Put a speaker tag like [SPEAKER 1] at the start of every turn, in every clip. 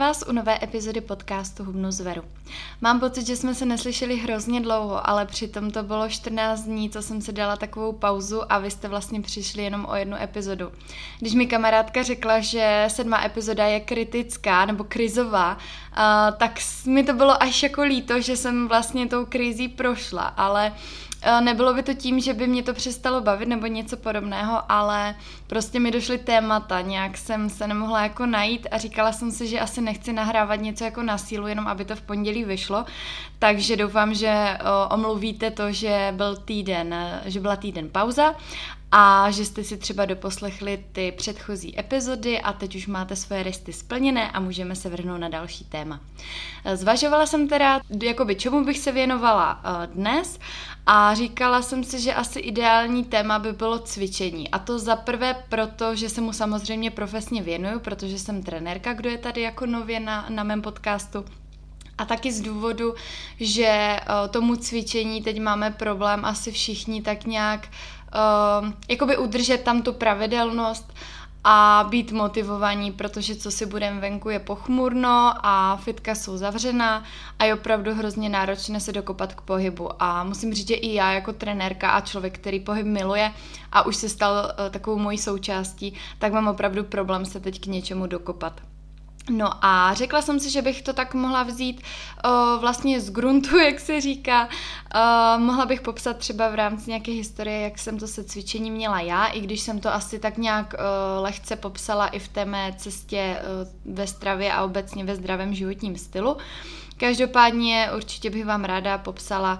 [SPEAKER 1] Vás u nové epizody podcastu Hubnu zveru. Mám pocit, že jsme se neslyšeli hrozně dlouho, ale přitom to bylo 14 dní, co jsem si dala takovou pauzu a vy jste vlastně přišli jenom o jednu epizodu. Když mi kamarádka řekla, že sedma epizoda je kritická nebo krizová, tak mi to bylo až jako líto, že jsem vlastně tou krizí prošla, ale nebylo by to tím, že by mě to přestalo bavit nebo něco podobného, ale prostě mi došly témata, nějak jsem se nemohla jako najít a říkala jsem si, že asi nechci nahrávat něco jako na sílu, jenom aby to v pondělí vyšlo, takže doufám, že eh, omluvíte to, že byl týden, že byla týden pauza a že jste si třeba doposlechli ty předchozí epizody a teď už máte svoje resty splněné a můžeme se vrhnout na další téma. Zvažovala jsem teda, jakoby čemu bych se věnovala eh, dnes a říkala jsem si, že asi ideální téma by bylo cvičení. A to za prvé proto, že se mu samozřejmě profesně věnuju, protože jsem trenérka, kdo je tady jako nově na, na mém podcastu. A taky z důvodu, že uh, tomu cvičení teď máme problém asi všichni tak nějak uh, jakoby udržet tam tu pravidelnost a být motivovaní, protože co si budem venku je pochmurno a fitka jsou zavřená a je opravdu hrozně náročné se dokopat k pohybu. A musím říct, že i já jako trenérka a člověk, který pohyb miluje a už se stal uh, takovou mojí součástí, tak mám opravdu problém se teď k něčemu dokopat. No a řekla jsem si, že bych to tak mohla vzít uh, vlastně z gruntu, jak se říká. Uh, mohla bych popsat třeba v rámci nějaké historie, jak jsem to se cvičením měla já, i když jsem to asi tak nějak uh, lehce popsala i v té mé cestě uh, ve stravě a obecně ve zdravém životním stylu. Každopádně určitě bych vám ráda popsala,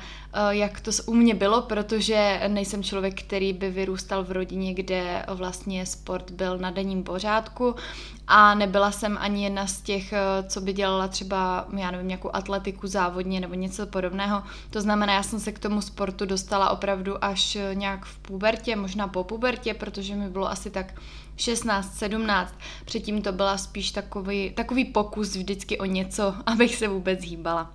[SPEAKER 1] jak to u mě bylo, protože nejsem člověk, který by vyrůstal v rodině, kde vlastně sport byl na denním pořádku a nebyla jsem ani jedna z těch, eh, co by dělala třeba, já nevím, nějakou atletiku závodně nebo něco podobného. To znamená, já jsem se k tomu sportu dostala opravdu až eh, nějak v pubertě, možná po pubertě, protože mi bylo asi tak 16, 17. Předtím to byla spíš takový, takový pokus vždycky o něco, abych se vůbec hýbala.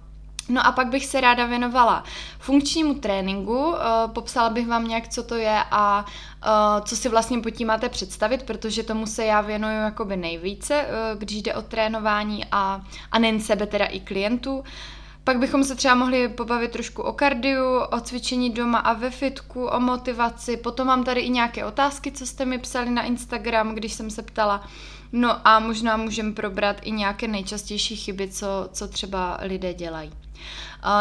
[SPEAKER 1] No a pak bych se ráda věnovala funkčnímu tréninku, uh, popsala bych vám nějak, co to je a uh, co si vlastně pod tím máte představit, protože tomu se já věnuju jakoby nejvíce, uh, když jde o trénování a, a nejen sebe, teda i klientů. Pak bychom se třeba mohli pobavit trošku o kardiu, o cvičení doma a ve fitku, o motivaci. Potom mám tady i nějaké otázky, co jste mi psali na Instagram, když jsem se ptala. No a možná můžeme probrat i nějaké nejčastější chyby, co, co třeba lidé dělají.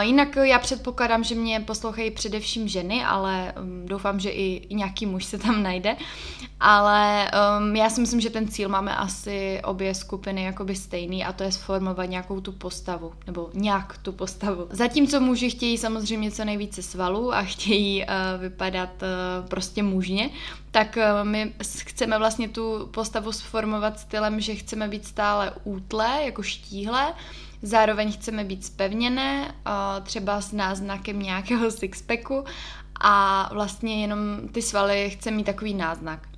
[SPEAKER 1] Jinak já předpokládám, že mě poslouchají především ženy, ale um, doufám, že i, nějaký muž se tam najde. Ale um, já si myslím, že ten cíl máme asi obě skupiny jakoby stejný a to je sformovat nějakou tu postavu, nebo nějak tu postavu. Zatímco muži chtějí samozřejmě co nejvíce svalů a chtějí uh, vypadat uh, prostě mužně, tak uh, my chceme vlastně tu postavu sformovat stylem, že chceme být stále útlé, jako štíhlé, Zároveň chceme být spevněné, třeba s náznakem nějakého sixpacku a vlastně jenom ty svaly chce mít takový náznak.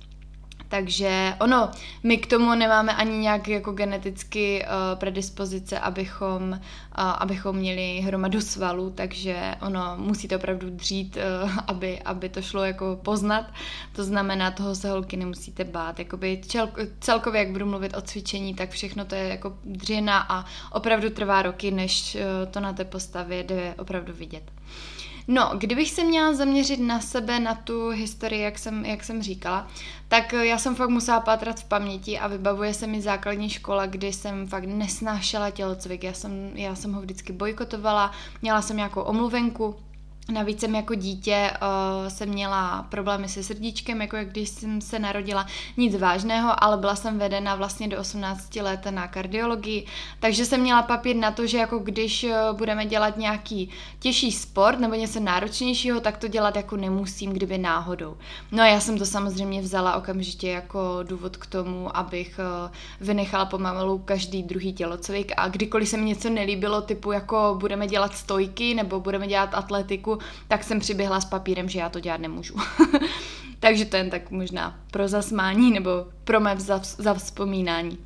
[SPEAKER 1] Takže ono, my k tomu nemáme ani nějak jako geneticky uh, predispozice, abychom, uh, abychom měli hromadu svalů, takže ono musí to opravdu dřít, uh, aby, aby to šlo jako poznat. To znamená, toho se holky nemusíte bát. Jakoby čel, celkově, jak budu mluvit o cvičení, tak všechno to je jako dřina a opravdu trvá roky, než uh, to na té postavě jde opravdu vidět. No, kdybych se měla zaměřit na sebe, na tu historii, jak jsem, jak jsem říkala, tak já jsem fakt musela pátrat v paměti a vybavuje se mi základní škola, kdy jsem fakt nesnášela tělocvik. Já jsem, já jsem ho vždycky bojkotovala, měla jsem nějakou omluvenku, Navíc jsem jako dítě uh, jsem měla problémy se srdíčkem, jako jak když jsem se narodila, nic vážného, ale byla jsem vedena vlastně do 18 let na kardiologii, takže jsem měla papír na to, že jako když uh, budeme dělat nějaký těžší sport nebo něco náročnějšího, tak to dělat jako nemusím, kdyby náhodou. No a já jsem to samozřejmě vzala okamžitě jako důvod k tomu, abych uh, vynechala pomalu každý druhý tělocvik. A kdykoliv se mi něco nelíbilo, typu jako budeme dělat stojky nebo budeme dělat atletiku, tak jsem přiběhla s papírem, že já to dělat nemůžu. Takže to jen tak možná pro zasmání nebo pro mé zavzpomínání.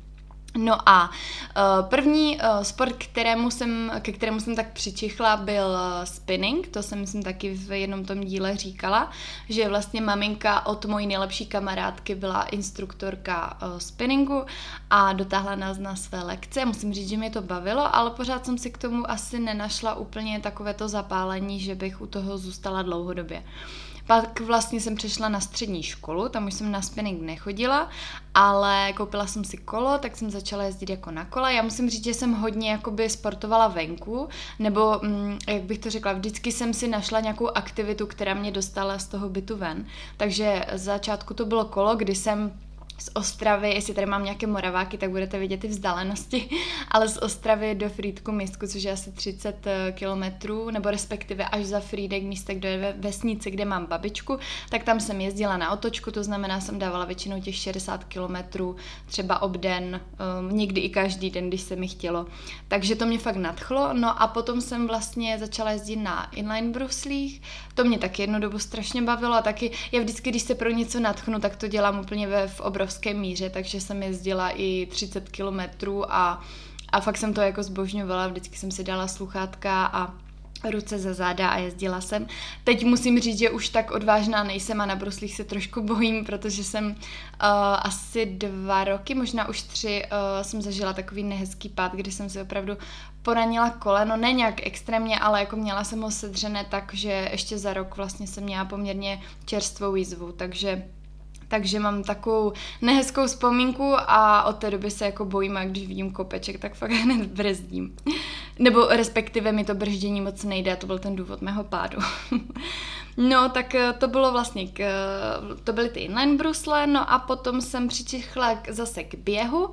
[SPEAKER 1] No a uh, první uh, sport, kterému jsem, ke kterému jsem tak přičichla, byl uh, spinning. To jsem myslím taky v jednom tom díle říkala, že vlastně maminka od mojí nejlepší kamarádky byla instruktorka spinningu a dotáhla nás na své lekce. Musím říct, že mě to bavilo, ale pořád jsem si k tomu asi nenašla úplně takové to zapálení, že bych u toho zůstala dlouhodobě. Uh, pak vlastně jsem přešla na střední školu, tam už jsem na spinning nechodila, ale koupila jsem si kolo, tak jsem začala jezdit jako na kole. Já musím říct, že jsem hodně jakoby sportovala venku, nebo mm, jak bych to řekla, vždycky jsem si našla nějakou aktivitu, která mě dostala z toho bytu ven. Takže začátku to bylo kolo, kdy jsem z Ostravy, jestli tady mám nějaké moraváky, tak budete vidět ty vzdálenosti, ale z Ostravy do Frýdku místku, což je asi 30 eh, kilometrů, nebo respektive až za Frýdek místek do vesnice, kde mám babičku, tak tam jsem jezdila na otočku, to znamená, jsem dávala většinou těch 60 kilometrů, třeba obden, um, někdy i každý den, když se mi chtělo. Takže to mě fakt nadchlo, no a potom jsem vlastně začala jezdit na inline bruslích, to mě taky jednu dobu strašně bavilo a taky já vždycky, když se pro něco nadchnu, tak to dělám úplně ve, v obrovské míře, takže jsem jezdila i 30 kilometrů a, a fakt jsem to jako zbožňovala, vždycky jsem si dala sluchátka a ruce za záda a jezdila jsem. Teď musím říct, že už tak odvážná nejsem a na bruslích se trošku bojím, protože jsem uh, asi dva roky, možná už tři, uh, jsem zažila takový nehezký pád, kdy jsem si opravdu poranila koleno, ne nějak extrémně, ale jako měla jsem ho sedřené tak, že ještě za rok vlastně jsem měla poměrně čerstvou jízvu, takže takže mám takovou nehezkou vzpomínku a od té doby se jako bojím a když vidím kopeček, tak fakt hned brzdím. Nebo respektive mi to brždění moc nejde to byl ten důvod mého pádu. no, tak eh, to bylo vlastně, k, eh, to byly ty inline brusle, no a potom jsem přičichla zase k běhu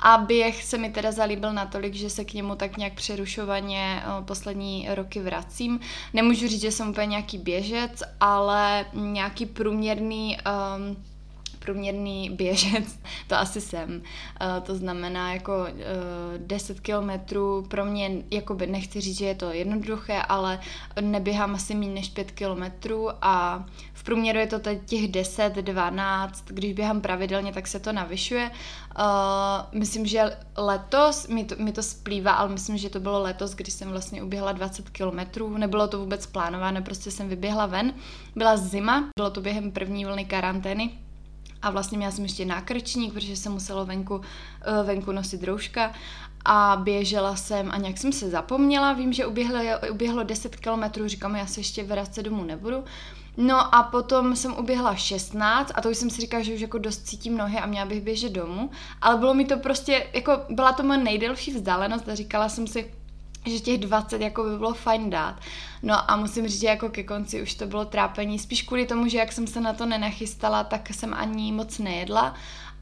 [SPEAKER 1] a běh se mi teda zalíbil natolik, že se k němu tak nějak přerušovaně eh, poslední roky vracím. Nemůžu říct, že jsem úplně nějaký běžec, ale nějaký průměrný um, průměrný běžec, to asi jsem. Uh, to znamená jako uh, eh, 10 kilometrů pro mě, jakoby nechci říct, že je to jednoduché, ale neběhám asi méně než 5 kilometrů a v průměru je to těch 10, 12, když běhám pravidelně, tak se to navyšuje. Uh, myslím, že letos, mi to, mi to splývá, ale myslím, že to bylo letos, kdy jsem vlastně uběhla 20 kilometrů, nebylo to vůbec plánované, prostě jsem vyběhla ven. Byla zima, bylo to během první vlny karantény, a vlastně měla jsem ještě nákrčník, protože jsem musela venku, eh, venku nosit rouška. A běžela jsem a nějak jsem se zapomněla, vím, že uběhlo, uběhlo 10 kilometrů, říkám, já se ještě vracet domů nebudu. No a potom jsem uběhla 16 a to už jsem si říkala, že už jako dost cítím nohy a měla bych běžet domů, ale bylo mi to prostě, jako byla to moje nejdelší vzdálenost a říkala jsem si, že těch 20 jako by bylo fajn dát. No a musím říct, že jako ke konci už to bylo trápení, spíš kvůli tomu, že jak jsem se na to nenachystala, tak jsem ani moc nejedla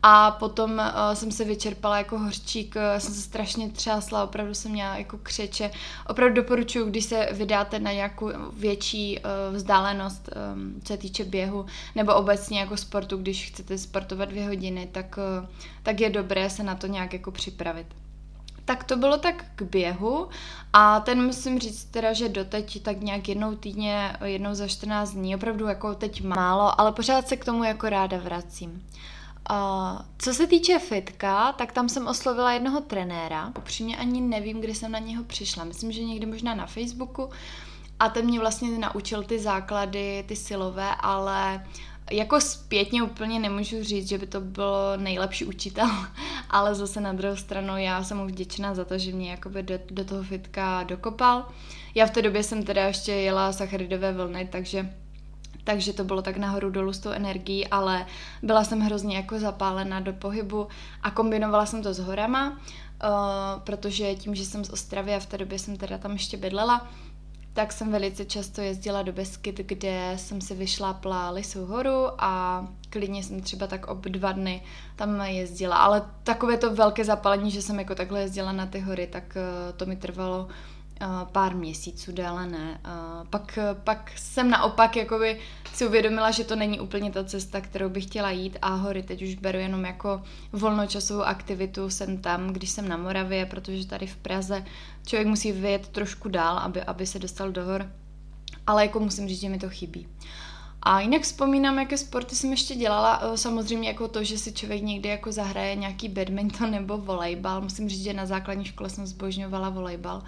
[SPEAKER 1] a potom uh, jsem se vyčerpala jako hořčík, uh, jsem se strašně třásla, opravdu jsem měla jako křeče. Opravdu doporučuji, když se vydáte na nějakou větší uh, vzdálenost, um, co se týče běhu, nebo obecně jako sportu, když chcete sportovat dvě hodiny, tak, uh, tak je dobré se na to nějak jako připravit tak to bylo tak k běhu a ten musím říct teda, že doteď tak nějak jednou týdně, jednou za 14 dní, opravdu jako teď málo, ale pořád se k tomu jako ráda vracím. Uh, co se týče fitka, tak tam jsem oslovila jednoho trenéra. Upřímně ani nevím, kdy jsem na něho přišla. Myslím, že někdy možná na Facebooku. A ten mě vlastně naučil ty základy, ty silové, ale jako zpětně úplně nemůžu říct, že by to bylo nejlepší učitel, ale zase na druhou stranu já jsem mu vděčná za to, že mě jakoby do, do toho fitka dokopal. Já v té době jsem teda ještě jela sacharidové vlny, takže takže to bylo tak nahoru dolů s tou energií, ale byla jsem hrozně jako zapálená do pohybu a kombinovala jsem to s horama, uh, protože tím, že jsem z Ostravy a v té době jsem teda tam ještě bydlela, tak jsem velice často jezdila do Beskyt, kde jsem si vyšlápla Lisou horu a klidně jsem třeba tak ob dva dny tam jezdila. Ale takové to velké zapalení, že jsem jako takhle jezdila na ty hory, tak eh, to mi trvalo pár měsíců, déle ne. Pak, pak jsem naopak jakoby si uvědomila, že to není úplně ta cesta, kterou bych chtěla jít a hory teď už beru jenom jako volnočasovou aktivitu, jsem tam, když jsem na Moravě, protože tady v Praze člověk musí vyjet trošku dál, aby, aby se dostal do hor, ale jako musím říct, že mi to chybí. A jinak vzpomínám, jaké sporty jsem ještě dělala. Eh, samozřejmě jako to, že si člověk někdy jako zahraje nějaký badminton nebo volejbal. Musím říct, že na základní škole jsem zbožňovala volejbal. Uh,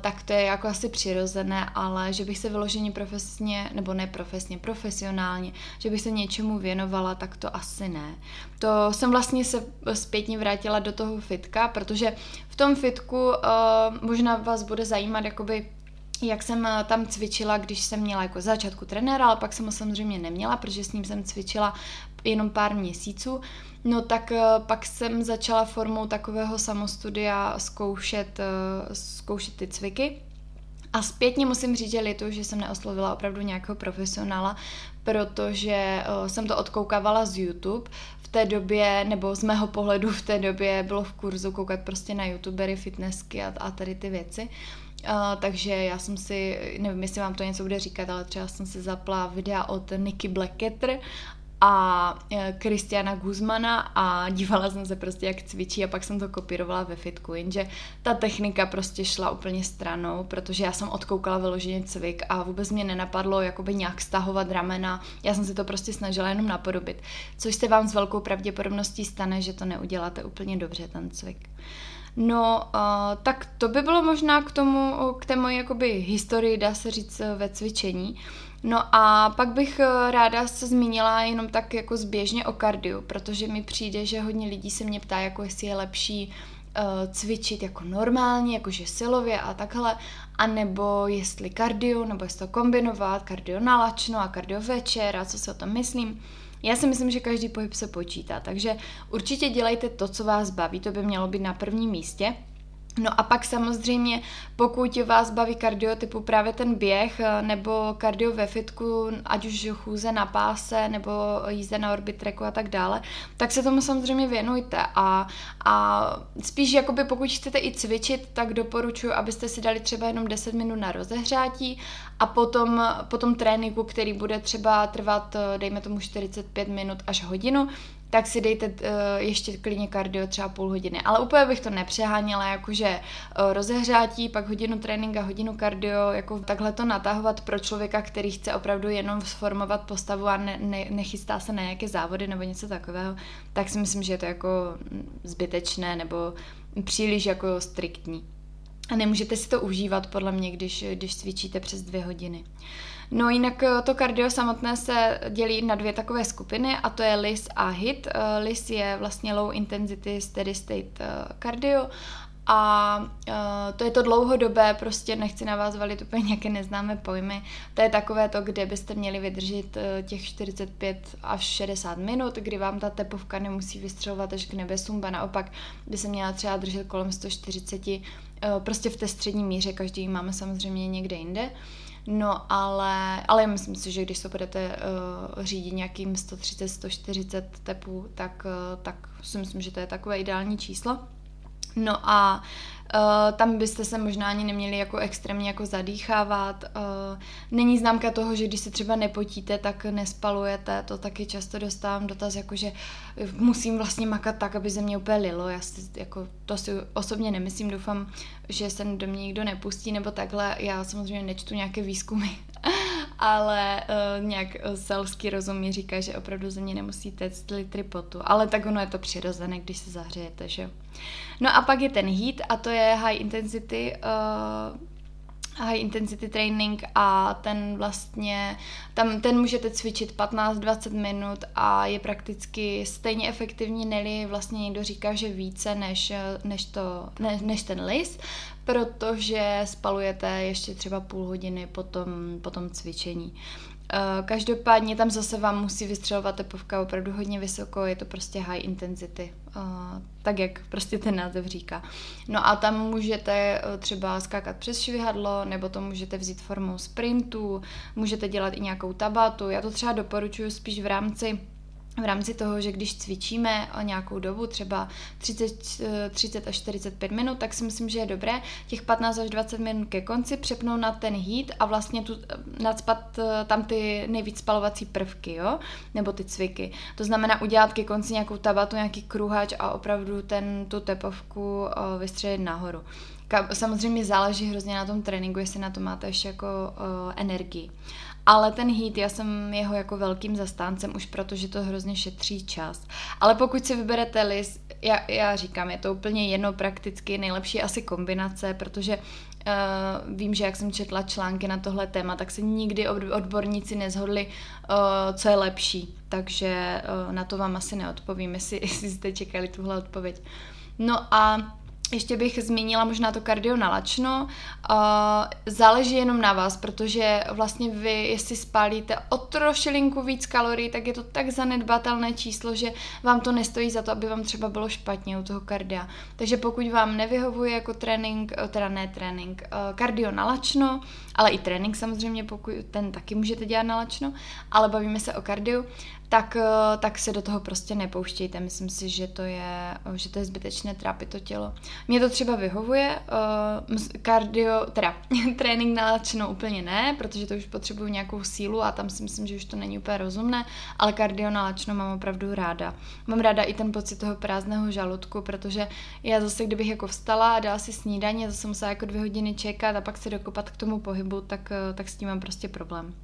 [SPEAKER 1] tak to je jako asi přirozené, ale že bych se vyloženě profesně, nebo ne profesně, profesionálně, že bych se něčemu věnovala, tak to asi ne. To jsem vlastně se zpětně vrátila do toho fitka, protože v tom fitku uh, možná vás bude zajímat jakoby jak jsem eh, tam cvičila, když jsem měla jako začátku trenéra, ale pak jsem ho samozřejmě neměla, protože s ním jsem cvičila jenom pár měsíců. No tak eh, pak jsem začala formou takového samostudia zkoušet, eh, zkoušet ty cviky. A zpětně musím říct, že litu, že jsem neoslovila opravdu nějakého profesionála, protože jsem to odkoukávala z YouTube. V té době, nebo z mého pohledu v té době bylo v kurzu koukat prostě na youtubery, fitnessky a, a tady ty věci. Uh, takže já jsem si, nevím, jestli vám to něco bude říkat, ale třeba jsem si zapla videa od Nicky Blackketter a Kristiana e, Guzmana a dívala jsem se prostě, jak cvičí a pak jsem to kopírovala ve fitku, jenže ta technika prostě šla úplně stranou, protože já jsem odkoukala vyloženě cvik a vůbec mě nenapadlo jakoby nějak stahovat ramena, já jsem si to prostě snažila jenom napodobit, což se vám s velkou pravděpodobností stane, že to neuděláte úplně dobře, ten cvik. No, uh, tak to by bylo možná k tomu, k té mojí jakoby historii, dá se říct, ve cvičení. No a pak bych eh, ráda se zmínila jenom tak jako zběžně o kardiu, protože mi přijde, že hodně lidí se mě ptá, jako jestli je lepší uh, cvičit jako normálně, jakože silově a takhle, anebo jestli kardio, nebo jestli to kombinovat, kardio na lačno a kardio večer a co si o tom myslím. Já si myslím, že každý pohyb se počítá, takže určitě dělejte to, co vás baví, to by mělo být na prvním místě. No a pak samozřejmě, pokud vás baví kardio typu právě ten běh eh, nebo kardio ve fitku, ať už chůze na páse nebo jízde na orbitreku a tak dále, tak se tomu samozřejmě věnujte. A, a spíš jakoby pokud chcete i cvičit, tak doporučuji, abyste si dali třeba jenom 10 minut na rozehřátí a potom, potom tréninku, který bude třeba trvat, eh, dejme tomu 45 minut až hodinu, tak si dejte uh, ještě klidně kardio třeba půl hodiny. Ale úplně bych to nepřeháněla, jakože uh, rozehřátí, pak hodinu tréninka, hodinu kardio, jako takhle to natahovat pro člověka, který chce opravdu jenom sformovat postavu a ne, ne, nechystá se na nějaké závody nebo něco takového, tak si myslím, že je to jako zbytečné nebo příliš jako striktní. A nemůžete si to užívat podle mě, když, když cvičíte přes dvě hodiny. No jinak eh, to kardio samotné se dělí na dvě takové skupiny a to je LIS a HIT. Eh, LIS je vlastně low intensity steady state cardio eh, a to je to dlouhodobé, prostě nechci na vás valit úplně nějaké neznámé pojmy. To je takové to, kde byste měli vydržet těch 45 až 60 minut, kdy vám ta tepovka nemusí vystřelovat až k nebesům, ba naopak by se měla třeba držet kolem 140, uh, prostě v té střední míře, každý máme samozřejmě někde jinde. No ale, ale myslím si, že když se budete uh, řídit nějakým 130-140 tepů, tak, uh, tak si myslím, že to je takové ideální číslo. No a Uh, tam byste se možná ani neměli jako extrémně jako zadýchávat. Uh, není známka toho, že když se třeba nepotíte, tak nespalujete. To taky často dostávám dotaz, jako že musím vlastně makat tak, aby ze mě úplně lilo. Já si, jako, to si osobně nemyslím, doufám, že se do mě nikdo nepustí nebo takhle. Já samozřejmě nečtu nějaké výzkumy, ale uh, nějak selský rozum mi říká, že opravdu ze mě nemusíte litry potu. Ale tak ono je to přirozené, když se zahřejete, že No a pak je ten heat a to je high intensity uh, high intensity training a ten vlastně, tam ten můžete cvičit 15-20 minut a je prakticky stejně efektivní, neli vlastně někdo říká, že více než, než, to, ne, než ten lis, protože spalujete ještě třeba půl hodiny po tom, po tom cvičení. Eh, každopádně tam zase vám musí vystřelovat tepovka opravdu hodně vysoko, je to prostě high intensity, uh, tak jak prostě ten název říká. No a tam můžete eh, třeba skákat přes švihadlo, nebo to můžete vzít formou sprintu, můžete dělat i nějakou tabatu. Já to třeba doporučuji spíš v rámci v rámci toho, že když cvičíme o nějakou dobu, třeba 30, 30 až 45 minut, tak si myslím, že je dobré těch 15 až 20 minut ke konci přepnout na ten heat a vlastně tu, nadspat eh, tam ty nejvíc spalovací prvky, jo? nebo ty cviky. To znamená udělat ke konci nějakou tabatu, nějaký kruhač a opravdu ten, tu tepovku eh, vystřelit nahoru. Samozřejmě záleží hrozně na tom tréninku, jestli na to máte ještě jako energii. Ale ten heat, já jsem jeho jako velkým zastáncem už protože to hrozně šetří čas. Ale pokud si vyberete list, já, já říkám, je to úplně jedno prakticky, nejlepší asi kombinace, protože Uh, vím, že jak jsem četla články na tohle téma, tak se nikdy odborníci nezhodli, uh, co je lepší. Takže uh, na to vám asi neodpovím, jestli, jestli jste čekali tuhle odpověď. No a ještě bych zmínila možná to kardio nalačno. Uh, záleží jenom na vás, protože vlastně vy, jestli spálíte o trošilinku víc kalorií, tak je to tak zanedbatelné číslo, že vám to nestojí za to, aby vám třeba bylo špatně u toho kardia. Takže pokud vám nevyhovuje jako trénink, eh, teda ne trénink, uh, kardio nalačno, ale i trénink samozřejmě, pokud ten taky můžete dělat nalačno, ale bavíme se o kardiu, tak, eh, tak se do toho prostě nepouštějte. Myslím si, že to je, že to je zbytečné trápit to tělo. Mně to třeba vyhovuje, uh, kardio, teda trénink na úplně ne, protože to už potřebuju nějakou sílu a tam si myslím, že už to není úplně rozumné, ale kardio na mám opravdu ráda. Mám ráda i ten pocit toho prázdného žaludku, protože já zase, kdybych jako vstala a dala si snídaně, zase musela jako dvě hodiny čekat a pak se dokopat k tomu pohybu, tak, eh, tak s tím mám prostě problém.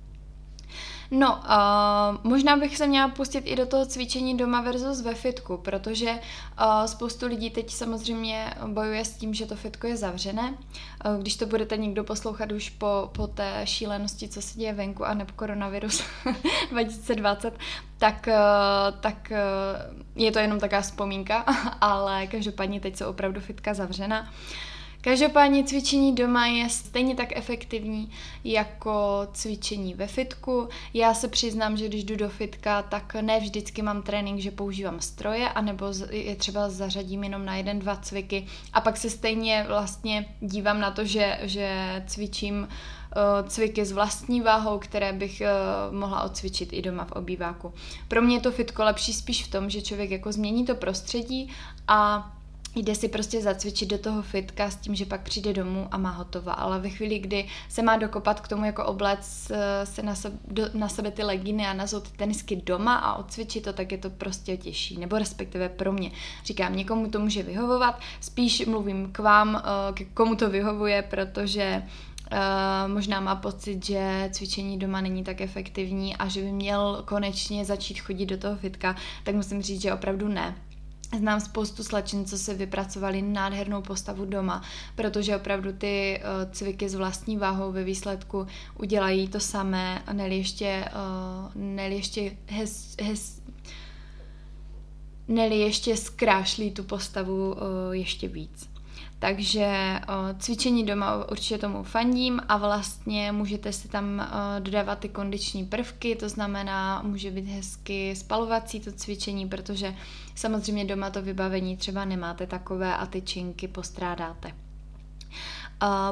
[SPEAKER 1] No, uh, možná bych se měla pustit i do toho cvičení doma versus ve fitku, protože uh, spoustu lidí teď samozřejmě bojuje s tím, že to fitko je zavřené. Uh, když to budete někdo poslouchat už po, po té šílenosti, co se děje venku a nebo koronavirus 2020, tak, uh, tak uh, je to jenom taková vzpomínka, ale každopádně teď jsou opravdu fitka zavřena. Uh, Každopádně cvičení doma je stejně tak efektivní jako cvičení ve fitku. Já se přiznám, že když jdu do fitka, tak ne vždycky mám trénink, že používám stroje, anebo je třeba zařadím jenom na jeden, dva cviky a pak se stejně vlastně dívám na to, že, že cvičím uh, cviky s vlastní váhou, které bych uh, mohla odcvičit i doma v obýváku. Pro mě je to fitko lepší spíš v tom, že člověk jako změní to prostředí a jde si prostě zacvičit do toho fitka s tím, že pak přijde domů a má hotovo. Ale ve chvíli, kdy se má dokopat k tomu jako oblec eh, se na sebe, do, na sebe ty legíny a nazvat ty tenisky doma a odcvičit to, tak je to prostě těžší. Nebo respektive pro mě. Říkám, někomu to může vyhovovat, spíš mluvím k vám, eh, k komu to vyhovuje, protože Uh, možná má pocit, že cvičení doma není tak efektivní a že by měl konečně začít chodit do toho fitka, tak musím říct, že opravdu ne. Znám spoustu slečen, co se vypracovali nádhernou postavu doma, protože opravdu ty uh, cviky s vlastní váhou ve výsledku udělají to samé neli ještě, uh, neli ještě hez, hez, neli ještě zkrášlí tu postavu uh, ještě víc. Takže o, cvičení doma určitě tomu fandím a vlastně můžete si tam o, dodávat ty kondiční prvky, to znamená, může být hezky spalovací to cvičení, protože samozřejmě doma to vybavení třeba nemáte takové a ty činky postrádáte.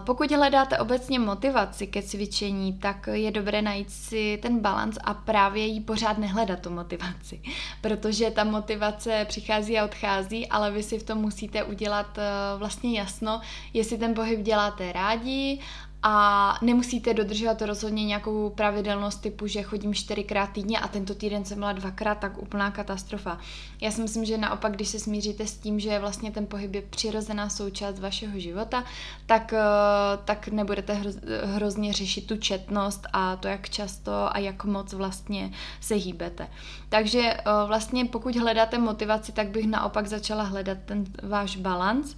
[SPEAKER 1] Pokud hledáte obecně motivaci ke cvičení, tak je dobré najít si ten balans a právě jí pořád nehledat tu motivaci, protože ta motivace přichází a odchází, ale vy si v tom musíte udělat eh, vlastně jasno, jestli ten pohyb děláte rádi a nemusíte dodržovat rozhodně nějakou pravidelnost typu, že chodím čtyřikrát týdně a tento týden jsem byla dvakrát, tak úplná katastrofa. Já si myslím, že naopak, když se smíříte s tím, že vlastně ten pohyb je přirozená součást vašeho života, tak, eh, tak nebudete hro, hrozně řešit tu četnost a to, jak často a jak moc vlastně se hýbete. Takže eh, vlastně pokud hledáte motivaci, tak bych naopak začala hledat ten váš balans.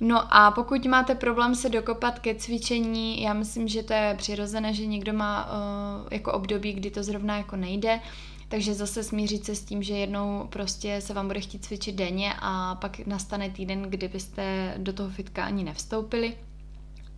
[SPEAKER 1] No a pokud máte problém se dokopat ke cvičení, já myslím, že to je přirozené, že někdo má uh, jako období, kdy to zrovna jako nejde, takže zase smířit se s tím, že jednou prostě se vám bude chtít cvičit denně a pak nastane týden, kdy byste do toho fitka ani nevstoupili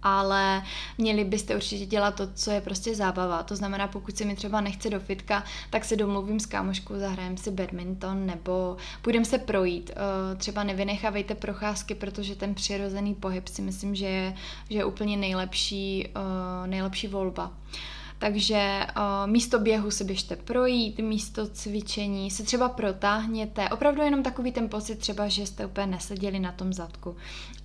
[SPEAKER 1] ale měli byste určitě dělat to, co je prostě zábava. To znamená, pokud se mi třeba nechce do fitka, tak se domluvím s kámoškou, zahrajem si badminton nebo půjdeme se projít. Eh, třeba nevynechávejte procházky, protože ten přirozený pohyb si myslím, že je, že je úplně nejlepší, eh, nejlepší volba. Takže uh, místo běhu se běžte projít, místo cvičení se třeba protáhněte. Opravdu jenom takový ten pocit třeba, že jste úplně neseděli na tom zadku.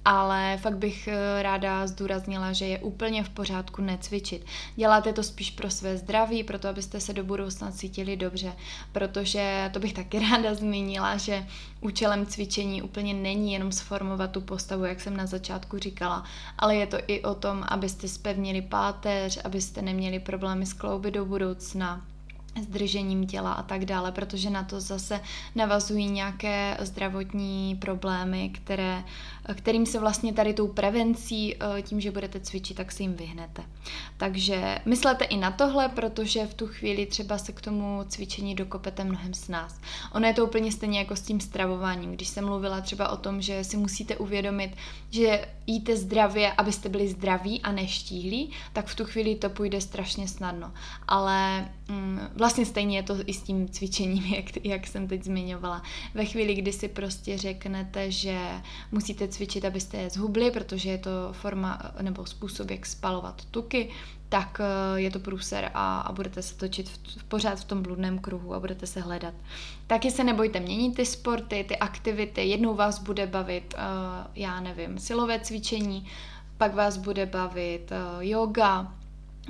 [SPEAKER 1] Ale fakt bych uh, ráda zdůraznila, že je úplně v pořádku necvičit. Děláte to spíš pro své zdraví, proto abyste se do budoucna cítili dobře. Protože to bych taky ráda zmínila, že účelem cvičení úplně není jenom sformovat tu postavu, jak jsem na začátku říkala, ale je to i o tom, abyste spevnili páteř, abyste neměli problém problémy s klouby do budoucna, s držením těla a tak dále, protože na to zase navazují nějaké zdravotní problémy, které, kterým se vlastně tady tou prevencí, eh, tím, že budete cvičit, tak se jim vyhnete. Takže myslete i na tohle, protože v tu chvíli třeba se k tomu cvičení dokopete mnohem s nás. Ono je to úplně stejně jako s tím stravováním. Když jsem mluvila třeba o tom, že si musíte uvědomit, že jíte zdravě, abyste byli zdraví a neštíhlí, tak v tu chvíli to půjde strašně snadno. Ale mm, vlastně stejně je to i s tím cvičením, jak, jak jsem teď zmiňovala. Ve chvíli, kdy si prostě řeknete, že musíte cvičit, abyste je zhubli, protože je to forma nebo způsob, jak spalovat tuky, tak eh, je to průser a, a budete se točit v, pořád v tom bludném kruhu a budete se hledat. Taky se nebojte měnit ty sporty, ty aktivity. Jednou vás bude bavit, uh, já nevím, silové cvičení, pak vás bude bavit uh, yoga,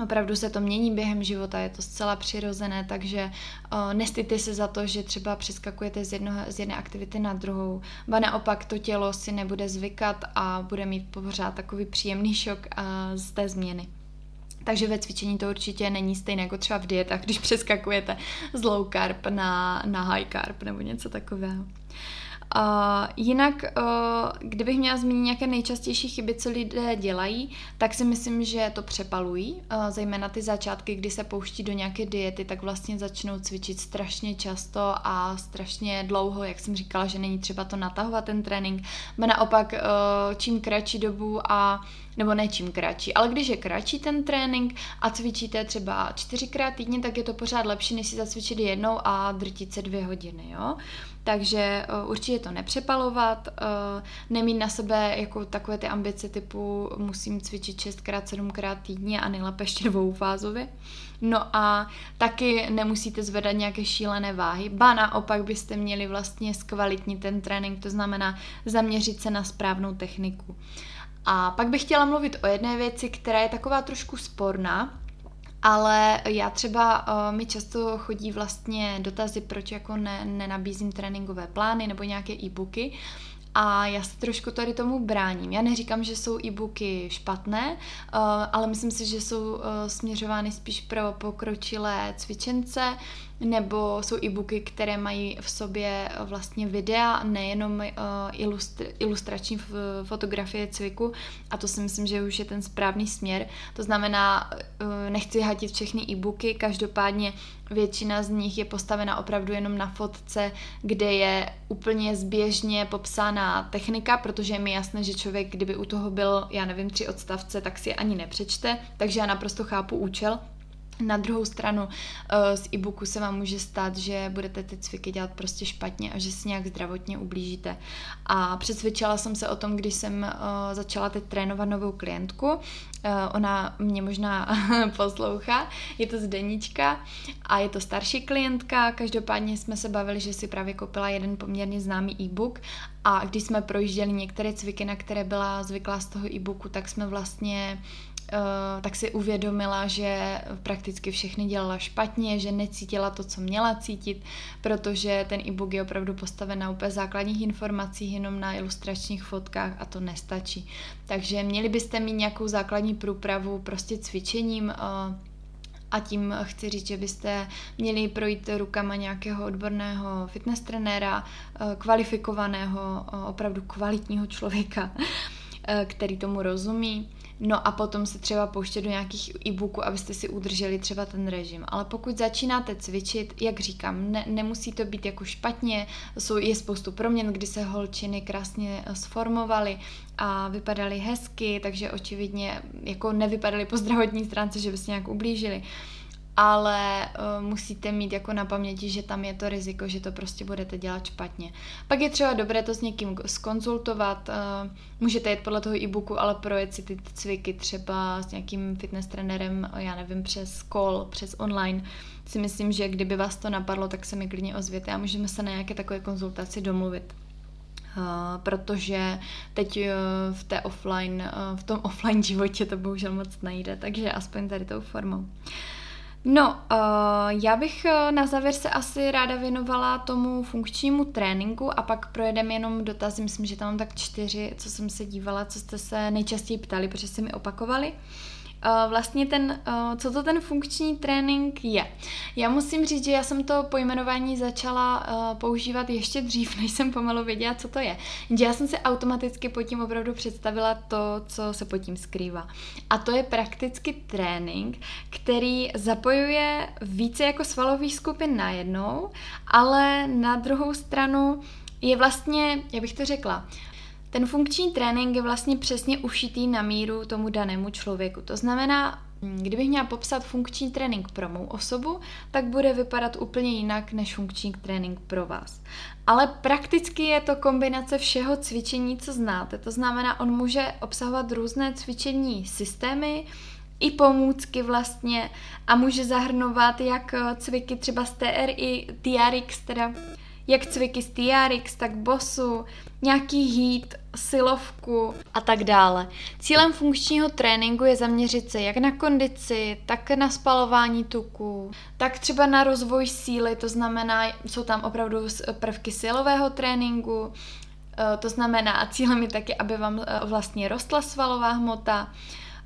[SPEAKER 1] Opravdu se to mění během života, je to zcela přirozené, takže nestýte se za to, že třeba přeskakujete z, jednoho, z jedné aktivity na druhou. Ba naopak to tělo si nebude zvykat a bude mít pořád takový příjemný šok z té změny. Takže ve cvičení to určitě není stejné jako třeba v dietách, když přeskakujete z low carb na, na high carb nebo něco takového. Uh, jinak, uh, kdybych měla zmínit nějaké nejčastější chyby, co lidé dělají, tak si myslím, že to přepalují, uh, zejména ty začátky, kdy se pouští do nějaké diety, tak vlastně začnou cvičit strašně často a strašně dlouho, jak jsem říkala, že není třeba to natahovat ten trénink, ale naopak uh, čím kratší dobu a nebo ne čím kratší, ale když je kratší ten trénink a cvičíte třeba čtyřikrát týdně, tak je to pořád lepší, než si zacvičit jednou a drtit se dvě hodiny, jo. Takže uh, určitě to nepřepalovat, uh, nemít na sebe jako takové ty ambice typu musím cvičit šestkrát, sedmkrát týdně a nejlépe ještě dvoufázově. No a taky nemusíte zvedat nějaké šílené váhy, ba naopak byste měli vlastně zkvalitnit ten trénink, to znamená zaměřit se na správnou techniku. A pak bych chtěla mluvit o jedné věci, která je taková trošku sporná, ale já třeba uh, mi často chodí vlastně dotazy, proč jako ne, nenabízím tréninkové plány nebo nějaké e-booky. A já se trošku tady tomu bráním. Já neříkám, že jsou e-booky špatné, uh, ale myslím si, že jsou uh, směřovány spíš pro pokročilé cvičence, nebo jsou e-booky, které mají v sobě vlastně videa, nejenom ilustr- ilustrační fotografie cviku a to si myslím, že už je ten správný směr. To znamená, nechci hatit všechny e-booky, každopádně většina z nich je postavena opravdu jenom na fotce, kde je úplně zběžně popsána technika, protože je mi jasné, že člověk, kdyby u toho byl, já nevím, tři odstavce, tak si je ani nepřečte, takže já naprosto chápu účel, na druhou stranu eh, z e-booku se vám může stát, že budete ty cviky dělat prostě špatně a že si nějak zdravotně ublížíte. A přesvědčila jsem se o tom, když jsem eh, začala teď trénovat novou klientku. Eh, ona mě možná poslouchá, je to Zdenička a je to starší klientka. Každopádně jsme se bavili, že si právě koupila jeden poměrně známý e-book a když jsme projížděli některé cviky, na které byla zvyklá z toho e-booku, tak jsme vlastně tak si uvědomila, že prakticky všechny dělala špatně, že necítila to, co měla cítit, protože ten e-book je opravdu postaven na úplně základních informacích, jenom na ilustračních fotkách a to nestačí. Takže měli byste mít nějakou základní průpravu prostě cvičením, eh, a tím chci říct, že byste měli projít rukama nějakého odborného fitness trenéra, eh, kvalifikovaného, opravdu kvalitního člověka, který tomu rozumí No a potom se třeba pouštět do nějakých e-booků, abyste si udrželi třeba ten režim. Ale pokud začínáte cvičit, jak říkám, ne, nemusí to být jako špatně, jsou, je spoustu proměn, kdy se holčiny krásně eh, sformovaly a vypadaly hezky, takže očividně jako nevypadaly po zdravotní stránce, že by se nějak ublížili ale uh, musíte mít jako na paměti, že tam je to riziko, že to prostě budete dělat špatně. Pak je třeba dobré to s někým skonzultovat, uh, můžete jít podle toho e-booku, ale projet si ty cviky třeba s nějakým fitness trenérem, já nevím, přes call, přes online. Si myslím, že kdyby vás to napadlo, tak se mi klidně ozvěte a můžeme se na nějaké takové konzultaci domluvit. Uh, protože teď uh, v té offline, uh, v tom offline životě to bohužel moc nejde, takže aspoň tady tou formou. Uh, No, uh, já bych uh, na závěr se asi ráda věnovala tomu funkčnímu tréninku a pak projedeme jenom dotazy, myslím, že tam mám tak čtyři, co jsem se dívala, co jste se nejčastěji ptali, protože se mi opakovali. Vlastně ten, co to ten funkční trénink je. Já musím říct, že já jsem to pojmenování začala používat ještě dřív, než jsem pomalu věděla, co to je. Že já jsem si automaticky pod tím opravdu představila to, co se pod tím skrývá. A to je prakticky trénink, který zapojuje více jako svalových skupin najednou, ale na druhou stranu je vlastně, jak bych to řekla, ten funkční trénink je vlastně přesně ušitý na míru tomu danému člověku. To znamená, kdybych měla popsat funkční trénink pro mou osobu, tak bude vypadat úplně jinak než funkční trénink pro vás. Ale prakticky je to kombinace všeho cvičení, co znáte. To znamená, on může obsahovat různé cvičení systémy, i pomůcky vlastně a může zahrnovat jak cviky třeba z TRI, TRX, teda jak cviky z TRX, tak bosu, nějaký heat, silovku a tak dále. Cílem funkčního tréninku je zaměřit se jak na kondici, tak na spalování tuku, tak třeba na rozvoj síly, to znamená, jsou tam opravdu prvky silového tréninku, eh, to znamená, a cílem je taky, aby vám eh, vlastně rostla svalová hmota,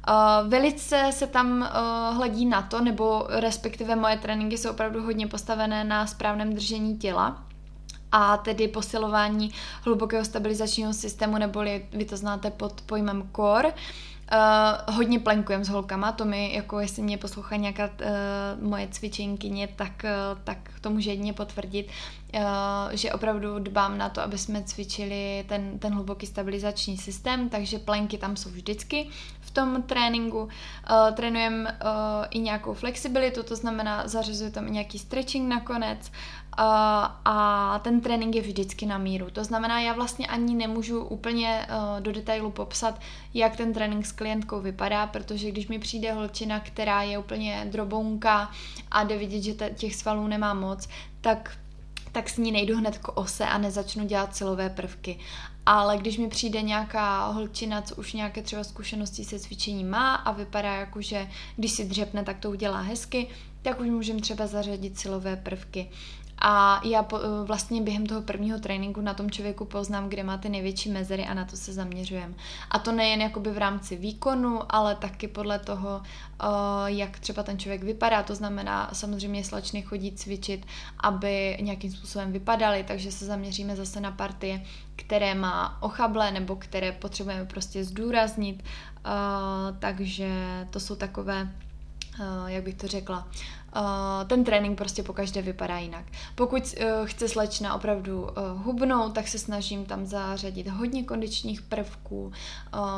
[SPEAKER 1] Uh, velice se tam hledí na to, nebo respektive moje tréninky jsou opravdu hodně postavené na správném držení těla a tedy posilování hlubokého stabilizačního systému, neboli vy to znáte pod pojmem core. Uh, hodně plenkujem s holkama, to mi, jako jestli mě poslouchá nějaká uh, moje cvičenkyně, tak, uh, tak to může jedně potvrdit, uh, že opravdu dbám na to, aby jsme cvičili ten, ten hluboký stabilizační systém, takže plenky tam jsou vždycky v tom tréninku. Uh, trénujeme uh, i nějakou flexibilitu, to znamená zařazuju tam nějaký stretching nakonec a ten trénink je vždycky na míru. To znamená, já vlastně ani nemůžu úplně uh, do detailu popsat, jak ten trénink s klientkou vypadá, protože když mi přijde holčina, která je úplně drobounka a jde vidět, že těch svalů nemá moc, tak tak s ní nejdu hned k ose a nezačnu dělat silové prvky. Ale když mi přijde nějaká holčina, co už nějaké třeba zkušenosti se cvičením má a vypadá jako, že když si dřepne, tak to udělá hezky, tak už můžeme třeba zařadit silové prvky. A já po, eh, vlastně během toho prvního tréninku na tom člověku poznám, kde má ty největší mezery a na to se zaměřujem. A to nejen jakoby v rámci výkonu, ale taky podle toho, eh, jak třeba ten člověk vypadá. To znamená, samozřejmě slečny chodí cvičit, aby nějakým způsobem vypadaly, takže se zaměříme zase na partie, které má ochable nebo které potřebujeme prostě zdůraznit. Eh, takže to jsou takové jak bych to řekla, Uh, ten trénink prostě po každé vypadá jinak. Pokud uh, chce slečna opravdu hubnout, tak se snažím tam zařadit hodně kondičních prvků,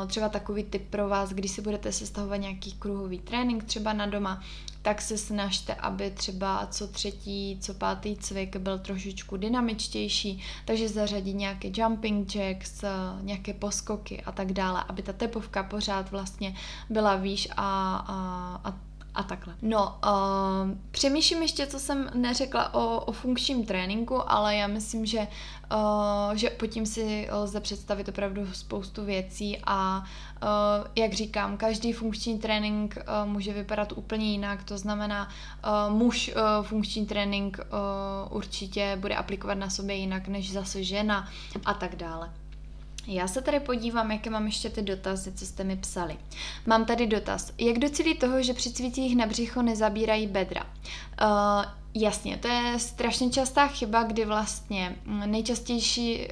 [SPEAKER 1] třeba takový tip pro vás, když si budete sestavovat nějaký kruhový trénink třeba na doma, tak se snažte, aby třeba co třetí, co pátý cvik byl trošičku dynamičtější, takže zařadit nějaké jumping jacks, nějaké poskoky a tak dále, aby ta tepovka pořád vlastně byla výš a, a, a a takhle. No, uh, přemýšlím ještě, co jsem neřekla o, o funkčním tréninku, ale já myslím, že, uh, že pod tím si lze představit opravdu spoustu věcí a uh, jak říkám, každý funkční trénink uh, může vypadat úplně jinak, to znamená, uh, muž uh, funkční trénink uh, určitě bude aplikovat na sobě jinak než zase žena a tak dále. Já se tady podívám, jaké mám ještě ty dotazy, co jste mi psali. Mám tady dotaz. Jak docílit toho, že při cvicích na břicho nezabírají bedra? Uh, Jasně, to je strašně častá chyba, kdy vlastně mm, nejčastější uh,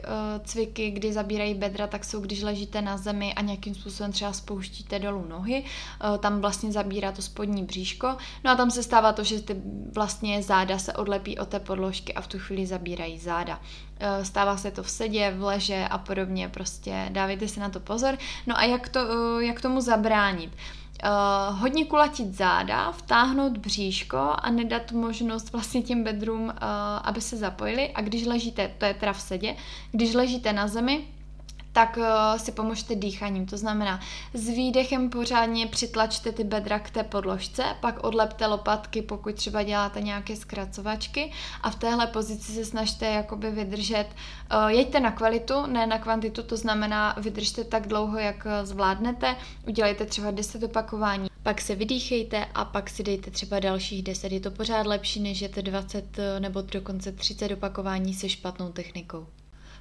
[SPEAKER 1] cviky, kdy zabírají bedra, tak jsou, když ležíte na zemi a nějakým způsobem třeba spouštíte dolů nohy, uh, tam vlastně zabírá to spodní bříško, no a tam se stává to, že ty vlastně záda se odlepí od té podložky a v tu chvíli zabírají záda. Uh, stává se to v sedě, v leže a podobně, prostě dávejte si na to pozor. No a jak, to, jak tomu zabránit? Hodně kulatit záda, vtáhnout bříško a nedat možnost vlastně těm bedrům, uh, aby se zapojili. A když ležíte, to je teda v sedě, když ležíte na zemi, tak uh, si pomožte dýchaním. To znamená, s výdechem pořádně přitlačte ty bedra k té podložce, pak odlepte lopatky, pokud třeba děláte nějaké zkracovačky a v téhle pozici se snažte jakoby vydržet. Uh, jeďte na kvalitu, ne na kvantitu, to znamená vydržte tak dlouho, jak zvládnete. Udělejte třeba 10 opakování pak se vydýchejte a pak si dejte třeba dalších 10. Je to pořád lepší, než je to 20 nebo dokonce 30 opakování se špatnou technikou.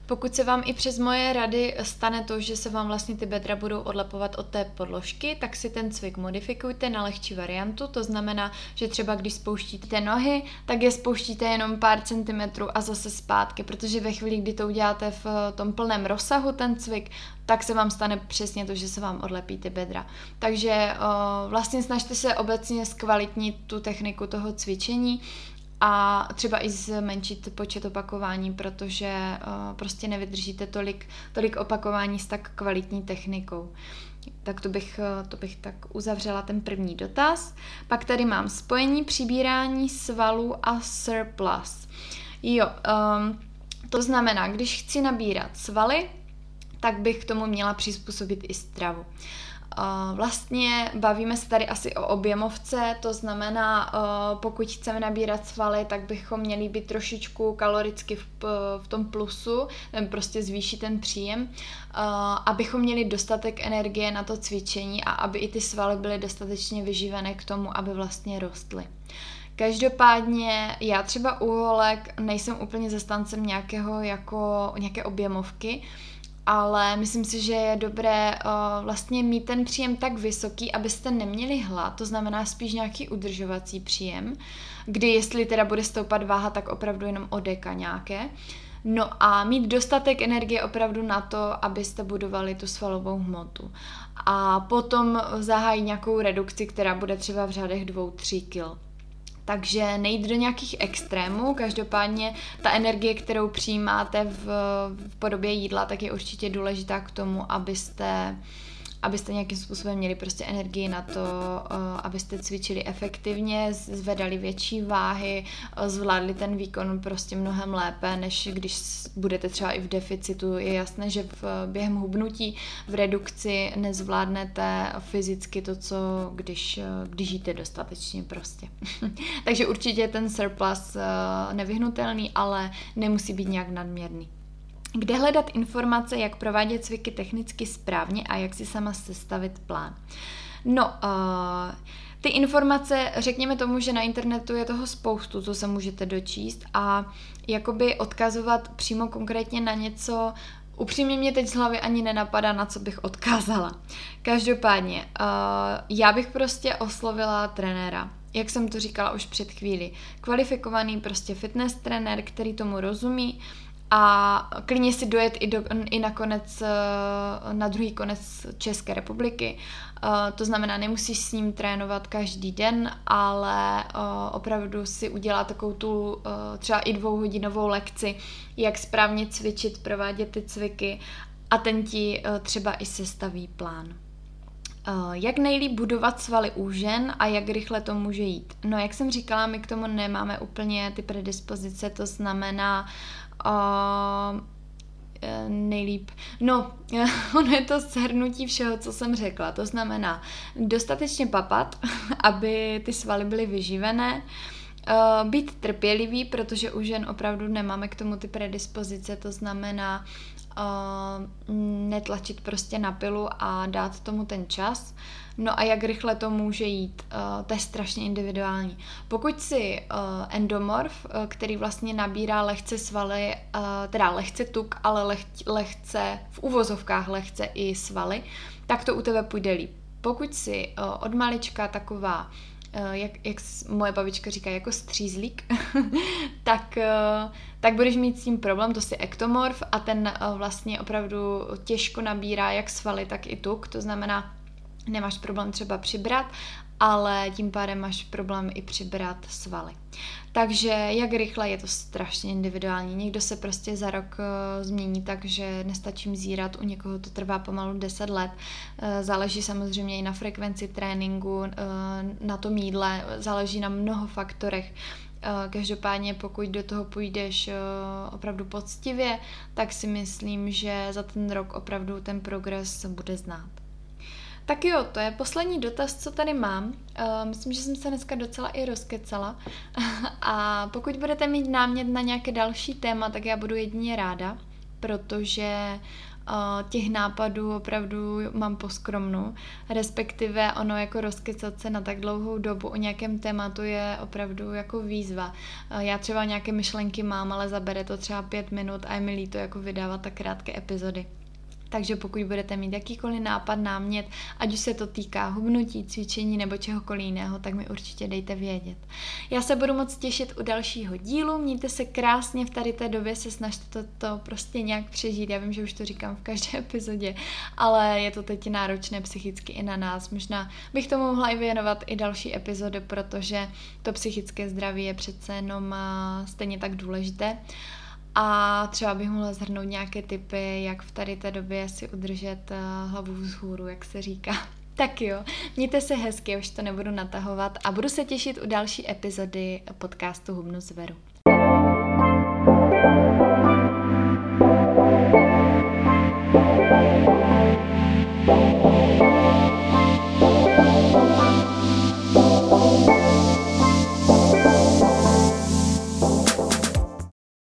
[SPEAKER 1] Pokud se vám i přes moje rady stane to, že se vám vlastně ty bedra budou odlepovat od té podložky, tak si ten cvik modifikujte na lehčí variantu. To znamená, že třeba když spouštíte nohy, tak je spouštíte jenom pár centimetrů a zase zpátky, protože ve chvíli, kdy to uděláte v tom plném rozsahu, ten cvik, tak se vám stane přesně to, že se vám odlepí ty bedra. Takže uh, vlastně snažte se obecně zkvalitnit tu techniku toho cvičení a třeba i zmenšit počet opakování, protože uh, prostě nevydržíte tolik, tolik opakování s tak kvalitní technikou. Tak to bych, uh, to bych tak uzavřela ten první dotaz. Pak tady mám spojení přibírání svalů a surplus. Jo, um, to znamená, když chci nabírat svaly, tak bych k tomu měla přizpůsobit i stravu. Vlastně bavíme se tady asi o objemovce, to znamená, pokud chceme nabírat svaly, tak bychom měli být trošičku kaloricky v, tom plusu, prostě zvýšit ten příjem, abychom měli dostatek energie na to cvičení a aby i ty svaly byly dostatečně vyživené k tomu, aby vlastně rostly. Každopádně já třeba u holek nejsem úplně zastancem nějakého jako nějaké objemovky, ale myslím si, že je dobré uh, vlastně mít ten příjem tak vysoký, abyste neměli hlad, to znamená spíš nějaký udržovací příjem, kdy jestli teda bude stoupat váha, tak opravdu jenom o deka nějaké. No a mít dostatek energie opravdu na to, abyste budovali tu svalovou hmotu. A potom zahájit nějakou redukci, která bude třeba v řádech 2-3 kg. Takže nejít do nějakých extrémů, každopádně ta energie, kterou přijímáte v, v podobě jídla, tak je určitě důležitá k tomu, abyste abyste nějakým způsobem měli prostě energii na to, eh, abyste cvičili efektivně, zvedali větší váhy, eh, zvládli ten výkon prostě mnohem lépe, než když budete třeba i v deficitu. Je jasné, že v během hubnutí v redukci nezvládnete fyzicky to, co když, eh, když jíte dostatečně prostě. Takže určitě ten surplus nevyhnutelný, ale nemusí být nějak nadměrný. Kde hledat informace, jak provádět cviky technicky správně a jak si sama sestavit plán? No, uh, ty informace, řekněme tomu, že na internetu je toho spoustu, co se můžete dočíst a jakoby odkazovat přímo konkrétně na něco, Upřímně mě teď z hlavy ani nenapadá, na co bych odkázala. Každopádně, uh, já bych prostě oslovila trenéra. Jak jsem to říkala už před chvíli. Kvalifikovaný prostě fitness trenér, který tomu rozumí, a klidně si dojet i, do, i na konec, eh, na druhý konec České republiky. Eh, to znamená, nemusíš s ním trénovat každý den, ale eh, opravdu si udělá takovou tu třeba i dvouhodinovou lekci, jak správně cvičit, provádět ty cviky a ten ti třeba i sestaví plán. Jak nejlíp budovat svaly u žen a jak rychle to může jít? No, jak jsem říkala, my k tomu nemáme úplně ty predispozice, to znamená, a e, nejlíp. No, ono je to shrnutí všeho, co jsem řekla. To znamená dostatečně papat, aby ty svaly byly vyživené, e, být trpělivý, protože u žen opravdu nemáme k tomu ty predispozice, to znamená uh, netlačit prostě na pilu a dát tomu ten čas. No a jak rychle to může jít, uh, to je strašně individuální. Pokud si uh, endomorf, uh, který vlastně nabírá lehce svaly, uh, teda lehce tuk, ale leh, lehce, v uvozovkách lehce i svaly, tak to u tebe půjde líp. Pokud si uh, od malička taková jak, jak moje babička říká, jako střízlík, tak, eh, tak budeš mít s tím problém, to si ektomorf a ten eh, vlastně opravdu těžko nabírá jak svaly, tak i tuk, to znamená, nemáš problém třeba přibrat, ale tím pádem máš problém i přibrat svaly. Takže jak rychle je to strašně individuální. Někdo se prostě za rok uh, změní tak, že nestačím zírat, u někoho to trvá pomalu 10 let. Uh, záleží samozřejmě i na frekvenci tréninku, uh, na tom jídle, záleží na mnoho faktorech. Každopádně pokud do toho půjdeš opravdu poctivě, tak si myslím, že za ten rok opravdu ten progres bude znát. Tak jo, to je poslední dotaz, co tady mám. Uh, myslím, že jsem se dneska docela i rozkecala. A pokud budete mít námět na nějaké další téma, tak já budu jedině ráda, protože těch nápadů opravdu mám poskromnu, respektive ono jako rozkecat se na tak dlouhou dobu o nějakém tématu je opravdu jako výzva. Já třeba nějaké myšlenky mám, ale zabere to třeba pět minut a je mi líto jako vydávat tak krátké epizody. Takže pokud budete mít jakýkoliv nápad, námět, ať už se to týká hubnutí, cvičení nebo čehokoliv jiného, tak mi určitě dejte vědět. Já se budu moc těšit u dalšího dílu, mějte se krásně v tady té době, se snažte to, to prostě nějak přežít. Já vím, že už to říkám v každé epizodě, ale je to teď náročné psychicky i na nás. Možná bych tomu mohla i věnovat i další epizody, protože to psychické zdraví je přece jenom stejně tak důležité. A třeba bych mohla zhrnout nějaké typy, jak v tady té době si udržet eh, hlavu vzhůru, jak se říká. Tak jo, mějte se hezky, už to nebudu natahovat a budu se těšit u další epizody podcastu Hubnu zveru.